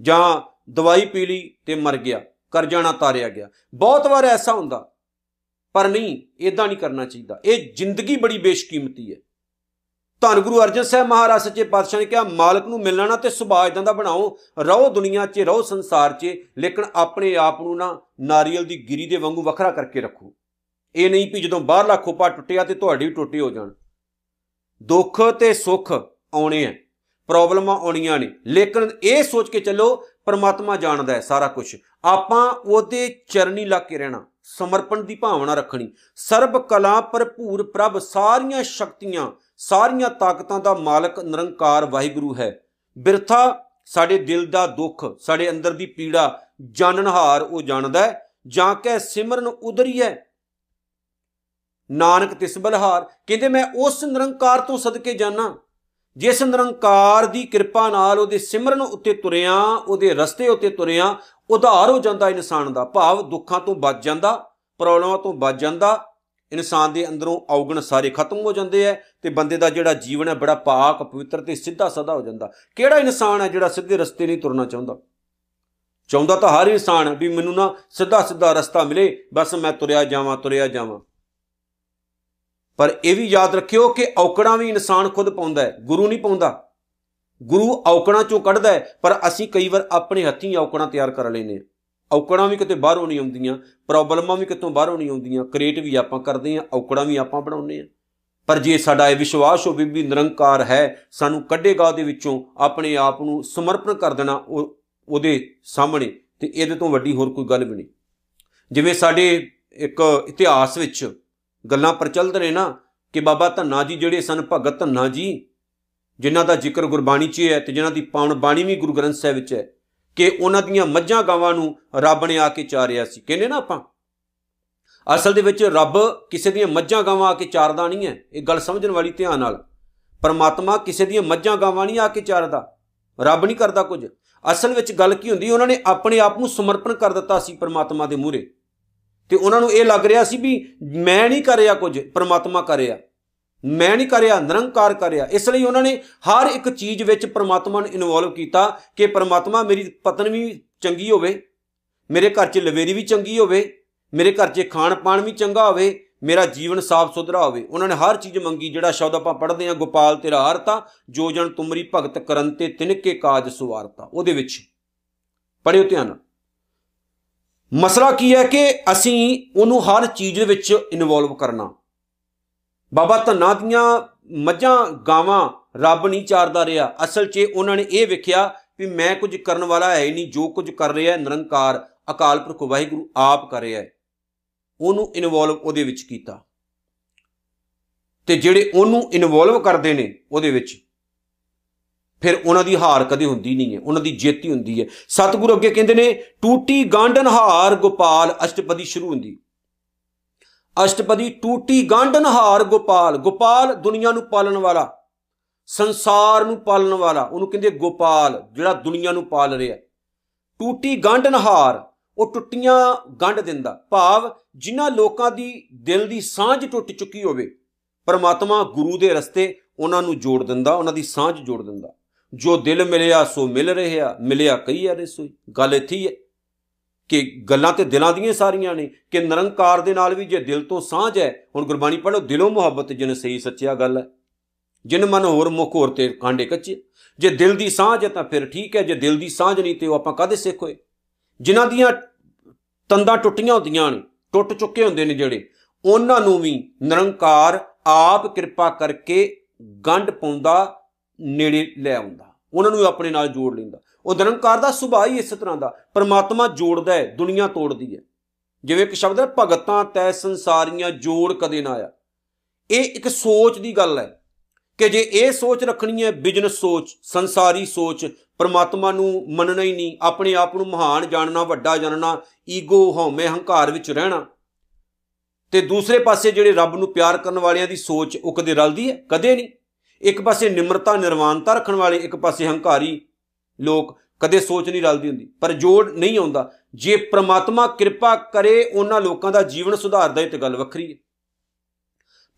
ਜਾਂ ਦਵਾਈ ਪੀ ਲਈ ਤੇ ਮਰ ਗਿਆ ਕਰਜ਼ਾ ਨਾ ਤਾਰਿਆ ਗਿਆ। ਬਹੁਤ ਵਾਰ ਐਸਾ ਹੁੰਦਾ, ਪਰ ਨਹੀਂ ਇਦਾਂ ਨਹੀਂ ਕਰਨਾ ਚਾਹੀਦਾ। ਇਹ ਜ਼ਿੰਦਗੀ ਬੜੀ ਬੇਸ਼ਕੀਮਤੀ ਹੈ। ਧੰਨ ਗੁਰੂ ਅਰਜਨ ਸਾਹਿਬ ਮਹਾਰਾਜ ਸੱਚੇ ਪਾਤਸ਼ਾਹ ਨੇ ਕਿਹਾ, ਮਾਲਕ ਨੂੰ ਮਿਲਣਾ ਨਾ ਤੇ ਸੁਭਾਅ ਇਦਾਂ ਦਾ ਬਣਾਓ, ਰਹੋ ਦੁਨੀਆ 'ਚ, ਰਹੋ ਸੰਸਾਰ 'ਚ, ਲੇਕਿਨ ਆਪਣੇ ਆਪ ਨੂੰ ਨਾ ਨਾਰੀਅਲ ਦੀ ਗਿਰੀ ਦੇ ਵਾਂਗੂ ਵੱਖਰਾ ਕਰਕੇ ਰੱਖੋ। ਇਹ ਨਹੀਂ ਵੀ ਜਦੋਂ ਬਾਹਰਲਾ ਖੋਪਾ ਟੁੱਟਿਆ ਤੇ ਤੁਹਾਡੀ ਵੀ ਟੁੱਟੇ ਹੋ ਜਾਣ। ਦੁੱਖ ਤੇ ਸੁੱਖ ਆਉਣੇ ਆ, ਪ੍ਰੋਬਲਮਾਂ ਆਉਣੀਆਂ ਨੇ, ਲੇਕਿਨ ਇਹ ਸੋਚ ਕੇ ਚੱਲੋ ਪਰਮਾਤਮਾ ਜਾਣਦਾ ਹੈ ਸਾਰਾ ਕੁਝ ਆਪਾਂ ਉਹਦੇ ਚਰਨੀ ਲੱਗ ਕੇ ਰਹਿਣਾ, ਸਮਰਪਣ ਦੀ ਭਾਵਨਾ ਰੱਖਣੀ। ਸਰਬ ਕਲਾ ਭਰਪੂਰ ਪ੍ਰਭ ਸਾਰੀਆਂ ਸ਼ਕਤੀਆਂ, ਸਾਰੀਆਂ ਤਾਕਤਾਂ ਦਾ ਮਾਲਕ ਨਿਰੰਕਾਰ ਵਾਹਿਗੁਰੂ ਹੈ। ਬਿਰਥਾ ਸਾਡੇ ਦਿਲ ਦਾ ਦੁੱਖ, ਸਾਡੇ ਅੰਦਰ ਦੀ ਪੀੜਾ ਜਾਣਨਹਾਰ ਉਹ ਜਾਣਦਾ ਹੈ, ਜਾਂ ਕਿ ਸਿਮਰਨ ਉਦਰੀ ਹੈ। ਨਾਨਕ ਤਿਸ ਬਲਹਾਰ ਕਹਿੰਦੇ ਮੈਂ ਉਸ ਨਿਰੰਕਾਰ ਤੋਂ ਸਦਕੇ ਜਾਣਾ ਜਿਸ ਨਿਰੰਕਾਰ ਦੀ ਕਿਰਪਾ ਨਾਲ ਉਹਦੇ ਸਿਮਰਨ ਉੱਤੇ ਤੁਰਿਆ, ਉਹਦੇ ਰਸਤੇ ਉੱਤੇ ਤੁਰਿਆ, ਉਧਾਰ ਹੋ ਜਾਂਦਾ ਇਨਸਾਨ ਦਾ। ਭਾਵ ਦੁੱਖਾਂ ਤੋਂ ਬਚ ਜਾਂਦਾ ਪ੍ਰੋਬਲਮਾਂ ਤੋਂ ਬਚ ਜਾਂਦਾ, ਇਨਸਾਨ ਦੇ ਅੰਦਰੋਂ ਔਗਣ ਸਾਰੇ ਖਤਮ ਹੋ ਜਾਂਦੇ ਐ ਤੇ ਬੰਦੇ ਦਾ ਜਿਹੜਾ ਜੀਵਨ ਹੈ ਬੜਾ ਪਾਕ, ਪਵਿੱਤਰ ਤੇ ਸਿੱਧਾ ਸਦਾ ਹੋ ਜਾਂਦਾ। ਕਿਹੜਾ ਇਨਸਾਨ ਹੈ ਜਿਹੜਾ ਸਿੱਧੇ ਰਸਤੇ ਨਹੀਂ ਤੁਰਨਾ ਚਾਹੁੰਦਾ? ਚਾਹੁੰਦਾ ਤਾਂ ਹਰ ਇਨਸਾਨ ਵੀ ਮੈਨੂੰ ਨਾ ਸਿੱਧਾ ਸਿੱਧਾ ਰਸਤਾ ਮਿਲੇ, ਬਸ ਮੈਂ ਤੁਰਿਆ ਜਾਵਾਂ ਤੁਰਿਆ ਜਾਵਾਂ। ਪਰ ਇਹ ਵੀ ਯਾਦ ਰੱਖਿਓ ਕਿ ਔਕੜਾਂ ਵੀ ਇਨਸਾਨ ਖੁਦ ਪਾਉਂਦਾ ਹੈ, ਗੁਰੂ ਨਹੀਂ ਪਾਉਂਦਾ। ਗੁਰੂ ਔਕੜਾਂ ਚੋਂ ਕੱਢਦਾ ਹੈ, ਪਰ ਅਸੀਂ ਕਈ ਵਾਰ ਆਪਣੇ ਹੱਥੀਂ ਔਕੜਾਂ ਤਿਆਰ ਕਰ ਲੈਨੇ ਆ ਔਕੜਾਂ ਵੀ ਕਿਤੇ ਬਾਹਰੋਂ ਨਹੀਂ ਆਉਂਦੀਆਂ, ਪ੍ਰੋਬਲਮਾਂ ਵੀ ਕਿਤੋਂ ਬਾਹਰੋਂ ਨਹੀਂ ਆਉਂਦੀਆਂ ਕ੍ਰੀਏਟ ਵੀ ਆਪਾਂ ਕਰਦੇ ਆ ਔਕੜਾਂ ਵੀ ਆਪਾਂ ਬਣਾਉਂਦੇ ਆ ਪਰ ਜੇ ਸਾਡਾ ਇਹ ਵਿਸ਼ਵਾਸ ਹੋਵੇ ਵੀ ਨਿਰੰਕਾਰ ਹੈ, ਸਾਨੂੰ ਕੱਢੇਗਾ ਉਹਦੇ ਵਿੱਚੋਂ ਆਪਣੇ ਆਪ ਨੂੰ ਸਮਰਪਣ ਕਰ ਦੇਣਾ ਉਹ, ਉਹਦੇ ਸਾਹਮਣੇ, ਤੇ ਇਹਦੇ ਤੋਂ ਵੱਡੀ ਹੋਰ ਕੋਈ ਗੱਲ ਵੀ ਨਹੀਂ। ਜਿਵੇਂ ਸਾਡੇ ਇੱਕ ਇਤਿਹਾਸ ਵਿੱਚ ਗੱਲਾਂ ਪ੍ਰਚਲਿਤ ਨੇ ਨਾ ਕਿ ਬਾਬਾ ਧੰਨਾ ਜੀ ਜਿਹੜੇ ਸਨ, ਭਗਤ ਧੰਨਾ ਜੀ, ਜਿਨ੍ਹਾਂ ਦਾ ਜ਼ਿਕਰ ਗੁਰਬਾਣੀ 'ਚ ਹੈ ਤੇ ਜਿਨ੍ਹਾਂ ਦੀ ਪਾਵਨ ਬਾਣੀ ਵੀ ਗੁਰੂ ਗ੍ਰੰਥ ਸਾਹਿਬ ਵਿੱਚ ਹੈ, ਕਿ ਉਹਨਾਂ ਦੀਆਂ ਮੱਝਾਂ ਗਾਵਾਂ ਨੂੰ ਰੱਬ ਨੇ ਆ ਕੇ ਚਾਰਿਆ ਸੀ। ਕਹਿੰਦੇ ਨਾ ਆਪਾਂ, ਅਸਲ ਦੇ ਵਿੱਚ ਰੱਬ ਕਿਸੇ ਦੀਆਂ ਮੱਝਾਂ ਗਾਵਾਂ ਆ ਕੇ ਚਾਰਦਾ ਨਹੀਂ ਹੈ। ਇਹ ਗੱਲ ਸਮਝਣ ਵਾਲੀ ਧਿਆਨ ਨਾਲ, ਪਰਮਾਤਮਾ ਕਿਸੇ ਦੀਆਂ ਮੱਝਾਂ ਗਾਵਾਂ ਨਹੀਂ ਆ ਕੇ ਚਾਰਦਾ, ਰੱਬ ਨਹੀਂ ਕਰਦਾ ਕੁਝ। ਅਸਲ ਵਿੱਚ ਗੱਲ ਕੀ ਹੁੰਦੀ, ਉਹਨਾਂ ਨੇ ਆਪਣੇ ਆਪ ਨੂੰ ਸਮਰਪਣ ਕਰ ਦਿੱਤਾ ਸੀ ਪਰਮਾਤਮਾ ਦੇ ਮੂਹਰੇ। ਤੇ ਉਹਨਾਂ ਨੂੰ ਇਹ ਲੱਗ ਰਿਹਾ ਸੀ ਵੀ ਮੈਂ ਨਹੀਂ ਕਰਿਆ ਕੁਝ, ਪਰਮਾਤਮਾ ਕਰਿਆ ਮੈਂ ਨਹੀਂ ਕਰਿਆ ਨਿਰੰਕਾਰ ਕਰਿਆ ਇਸ ਲਈ ਉਹਨਾਂ ਨੇ ਹਰ ਇੱਕ ਚੀਜ਼ ਵਿੱਚ ਪਰਮਾਤਮਾ ਨੂੰ ਇਨਵੋਲਵ ਕੀਤਾ ਕਿ ਪਰਮਾਤਮਾ ਮੇਰੀ ਪਤਨ ਵੀ ਚੰਗੀ ਹੋਵੇ, ਮੇਰੇ ਘਰ 'ਚ ਲਵੇਰੀ ਵੀ ਚੰਗੀ ਹੋਵੇ, ਮੇਰੇ ਘਰ 'ਚ ਖਾਣ ਪਾਣ ਵੀ ਚੰਗਾ ਹੋਵੇ, ਮੇਰਾ ਜੀਵਨ ਸਾਫ਼ ਸੁਥਰਾ ਹੋਵੇ। ਉਹਨਾਂ ਨੇ ਹਰ ਚੀਜ਼ ਮੰਗੀ, ਜਿਹੜਾ ਸ਼ਬਦ ਆਪਾਂ ਪੜ੍ਹਦੇ ਹਾਂ, ਗੋਪਾਲ ਤੇਰਾ ਹਰਤਾ ਜੋ ਜਨ ਤੁਮਰੀ ਭਗਤ ਕਰਨ ਤੇ ਤਿਨਕੇ ਕਾਜ ਸੁਵਾਰਤਾ। ਉਹਦੇ ਵਿੱਚ ਪੜਿਓ ਧਿਆਨ ਨਾਲ। ਮਸਲਾ ਕੀ ਹੈ ਕਿ ਅਸੀਂ ਉਹਨੂੰ ਹਰ ਚੀਜ਼ ਦੇ ਵਿੱਚ ਇਨਵੋਲਵ ਕਰਨਾ। ਬਾਬਾ ਧੰਨਾ ਦੀਆਂ ਮੱਝਾਂ, ਗਾਵਾਂ, ਰੱਬ ਨਹੀਂ ਚਾਰਦਾ ਰਿਹਾ। ਅਸਲ 'ਚ ਉਹਨਾਂ ਨੇ ਇਹ ਵੇਖਿਆ ਵੀ ਮੈਂ ਕੁਝ ਕਰਨ ਵਾਲਾ ਹੈ ਹੀ ਨਹੀਂ, ਜੋ ਕੁਝ ਕਰ ਰਿਹਾ ਹੈ, ਨਿਰੰਕਾਰ ਅਕਾਲ ਪੁਰਖ ਵਾਹਿਗੁਰੂ ਆਪ ਕਰ ਰਿਹਾ ਹੈ। ਉਹਨੂੰ ਇਨਵੋਲਵ ਉਹਦੇ ਵਿੱਚ ਕੀਤਾ। ਤੇ ਜਿਹੜੇ ਉਹਨੂੰ ਇਨਵੋਲਵ ਕਰਦੇ ਨੇ ਉਹਦੇ ਵਿੱਚ ਫਿਰ ਉਹਨਾਂ ਦੀ ਹਾਰ ਕਦੇ ਹੁੰਦੀ ਨਹੀਂ ਹੈ, ਉਹਨਾਂ ਦੀ ਜਿੱਤ ਹੀ ਹੁੰਦੀ ਹੈ। ਸਤਿਗੁਰੂ ਅੱਗੇ ਕਹਿੰਦੇ ਨੇ, ਟੂਟੀ ਗਾਂਡਨ ਹਾਰ ਗੋਪਾਲ, ਅਸ਼ਟਪਦੀ ਸ਼ੁਰੂ ਹੁੰਦੀ। ਅਸ਼ਟਪਦੀ, ਟੂਟੀ ਗਾਂਡਨ ਹਾਰ ਗੋਪਾਲ ਗੋਪਾਲ ਦੁਨੀਆ ਨੂੰ ਪਾਲਣ ਵਾਲਾ, ਸੰਸਾਰ ਨੂੰ ਪਾਲਣ ਵਾਲਾ, ਉਹਨੂੰ ਕਹਿੰਦੇ ਗੋਪਾਲ, ਜਿਹੜਾ ਦੁਨੀਆ ਨੂੰ ਪਾਲ ਰਿਹਾ। ਟੂਟੀ ਗਾਂਡਨ ਹਾਰ, ਉਹ ਟੁੱਟੀਆਂ ਗੰਢ ਦਿੰਦਾ। ਭਾਵ ਜਿਨ੍ਹਾਂ ਲੋਕਾਂ ਦੀ ਦਿਲ ਦੀ ਸਾਂਝ ਟੁੱਟ ਚੁੱਕੀ ਹੋਵੇ, ਪਰਮਾਤਮਾ ਗੁਰੂ ਦੇ ਰਸਤੇ ਉਹਨਾਂ ਨੂੰ ਜੋੜ ਦਿੰਦਾ, ਉਹਨਾਂ ਦੀ ਸਾਂਝ ਜੋੜ ਦਿੰਦਾ। ਜੋ ਦਿਲ ਮਿਲਿਆ ਸੋ ਮਿਲ ਰਿਹਾ, ਮਿਲਿਆ ਕਈ ਆ ਰਸੋਈ। ਗੱਲ ਇੱਥੇ ਹੈ ਕਿ ਗੱਲਾਂ ਤੇ ਦਿਲਾਂ ਦੀਆਂ ਸਾਰੀਆਂ ਨੇ, ਕਿ ਨਿਰੰਕਾਰ ਦੇ ਨਾਲ ਵੀ ਜੇ ਦਿਲ ਤੋਂ ਸਾਂਝ ਹੈ, ਹੁਣ ਗੁਰਬਾਣੀ ਪੜ੍ਹੋ ਦਿਲੋਂ ਮੁਹੱਬਤ ਜਿਨ ਸਹੀ ਸੱਚਿਆ ਗੱਲ ਹੈ। ਜਿਨ ਮਨ ਹੋਰ ਮੁਖ ਹੋਰ ਤੇ ਕਾਂਡੇ ਕੱਚੇ। ਜੇ ਦਿਲ ਦੀ ਸਾਂਝ ਹੈ ਤਾਂ ਫਿਰ ਠੀਕ ਹੈ, ਜੇ ਦਿਲ ਦੀ ਸਾਂਝ ਨਹੀਂ ਤੇ ਉਹ ਆਪਾਂ ਕਦੇ ਸਿੱਖ ਹੋਏ? ਜਿਨ੍ਹਾਂ ਦੀਆਂ ਤੰਦਾਂ ਟੁੱਟੀਆਂ ਹੁੰਦੀਆਂ ਨੇ, ਟੁੱਟ ਚੁੱਕੇ ਹੁੰਦੇ ਨੇ ਜਿਹੜੇ, ਉਹਨਾਂ ਨੂੰ ਵੀ ਨਿਰੰਕਾਰ ਆਪ ਕਿਰਪਾ ਕਰਕੇ ਗੰਢ ਪਾਉਂਦਾ ਨੇੜੇ ਲੈ ਆਉਂਦਾ, ਉਹਨਾਂ ਨੂੰ ਆਪਣੇ ਨਾਲ ਜੋੜ ਲੈਂਦਾ। ਉਹ ਨਿਰੰਕਾਰ ਦਾ ਸੁਭਾਅ ਹੀ ਇਸ ਤਰ੍ਹਾਂ ਦਾ, ਪਰਮਾਤਮਾ ਜੋੜਦਾ ਹੈ, ਦੁਨੀਆ ਤੋੜਦੀ ਹੈ। ਜਿਵੇਂ ਇੱਕ ਸ਼ਬਦ ਹੈ, ਭਗਤਾਂ ਤੈ ਸੰਸਾਰੀਆਂ ਜੋੜ ਕਦੇ ਨਾ ਆਇਆ। ਇਹ ਇੱਕ ਸੋਚ ਦੀ ਗੱਲ ਹੈ ਕਿ ਜੇ ਇਹ ਸੋਚ ਰੱਖਣੀ ਹੈ ਬਿਜ਼ਨਸ ਸੋਚ, ਸੰਸਾਰੀ ਸੋਚ, ਪਰਮਾਤਮਾ ਨੂੰ ਮੰਨਣਾ ਹੀ ਨਹੀਂ, ਆਪਣੇ ਆਪ ਨੂੰ ਮਹਾਨ ਜਾਣਨਾ, ਵੱਡਾ ਜਾਣਨਾ, ਈਗੋ, ਹਉਮੈ, ਹੰਕਾਰ ਵਿੱਚ ਰਹਿਣਾ। ਤੇ ਦੂਸਰੇ ਪਾਸੇ ਜਿਹੜੇ ਰੱਬ ਨੂੰ ਪਿਆਰ ਕਰਨ ਵਾਲਿਆਂ ਦੀ ਸੋਚ ਉਹ ਕਦੇ ਰਲਦੀ ਹੈ? ਕਦੇ ਨਹੀਂ। ਇੱਕ ਪਾਸੇ ਨਿਮਰਤਾ ਨਿਰਵਾਨਤਾ ਰੱਖਣ ਵਾਲੇ, ਇੱਕ ਪਾਸੇ ਹੰਕਾਰੀ ਲੋਕ ਕਦੇ ਸੋਚ ਨਹੀਂ ਰਲਦੀ ਹੁੰਦੀ, ਪਰ ਜੋੜ ਨਹੀਂ ਆਉਂਦਾ। ਜੇ ਪ੍ਰਮਾਤਮਾ ਕਿਰਪਾ ਕਰੇ, ਉਹਨਾਂ ਲੋਕਾਂ ਦਾ ਜੀਵਨ ਸੁਧਾਰਦਾ ਹੈ ਤੇ ਗੱਲ ਵੱਖਰੀ ਹੈ।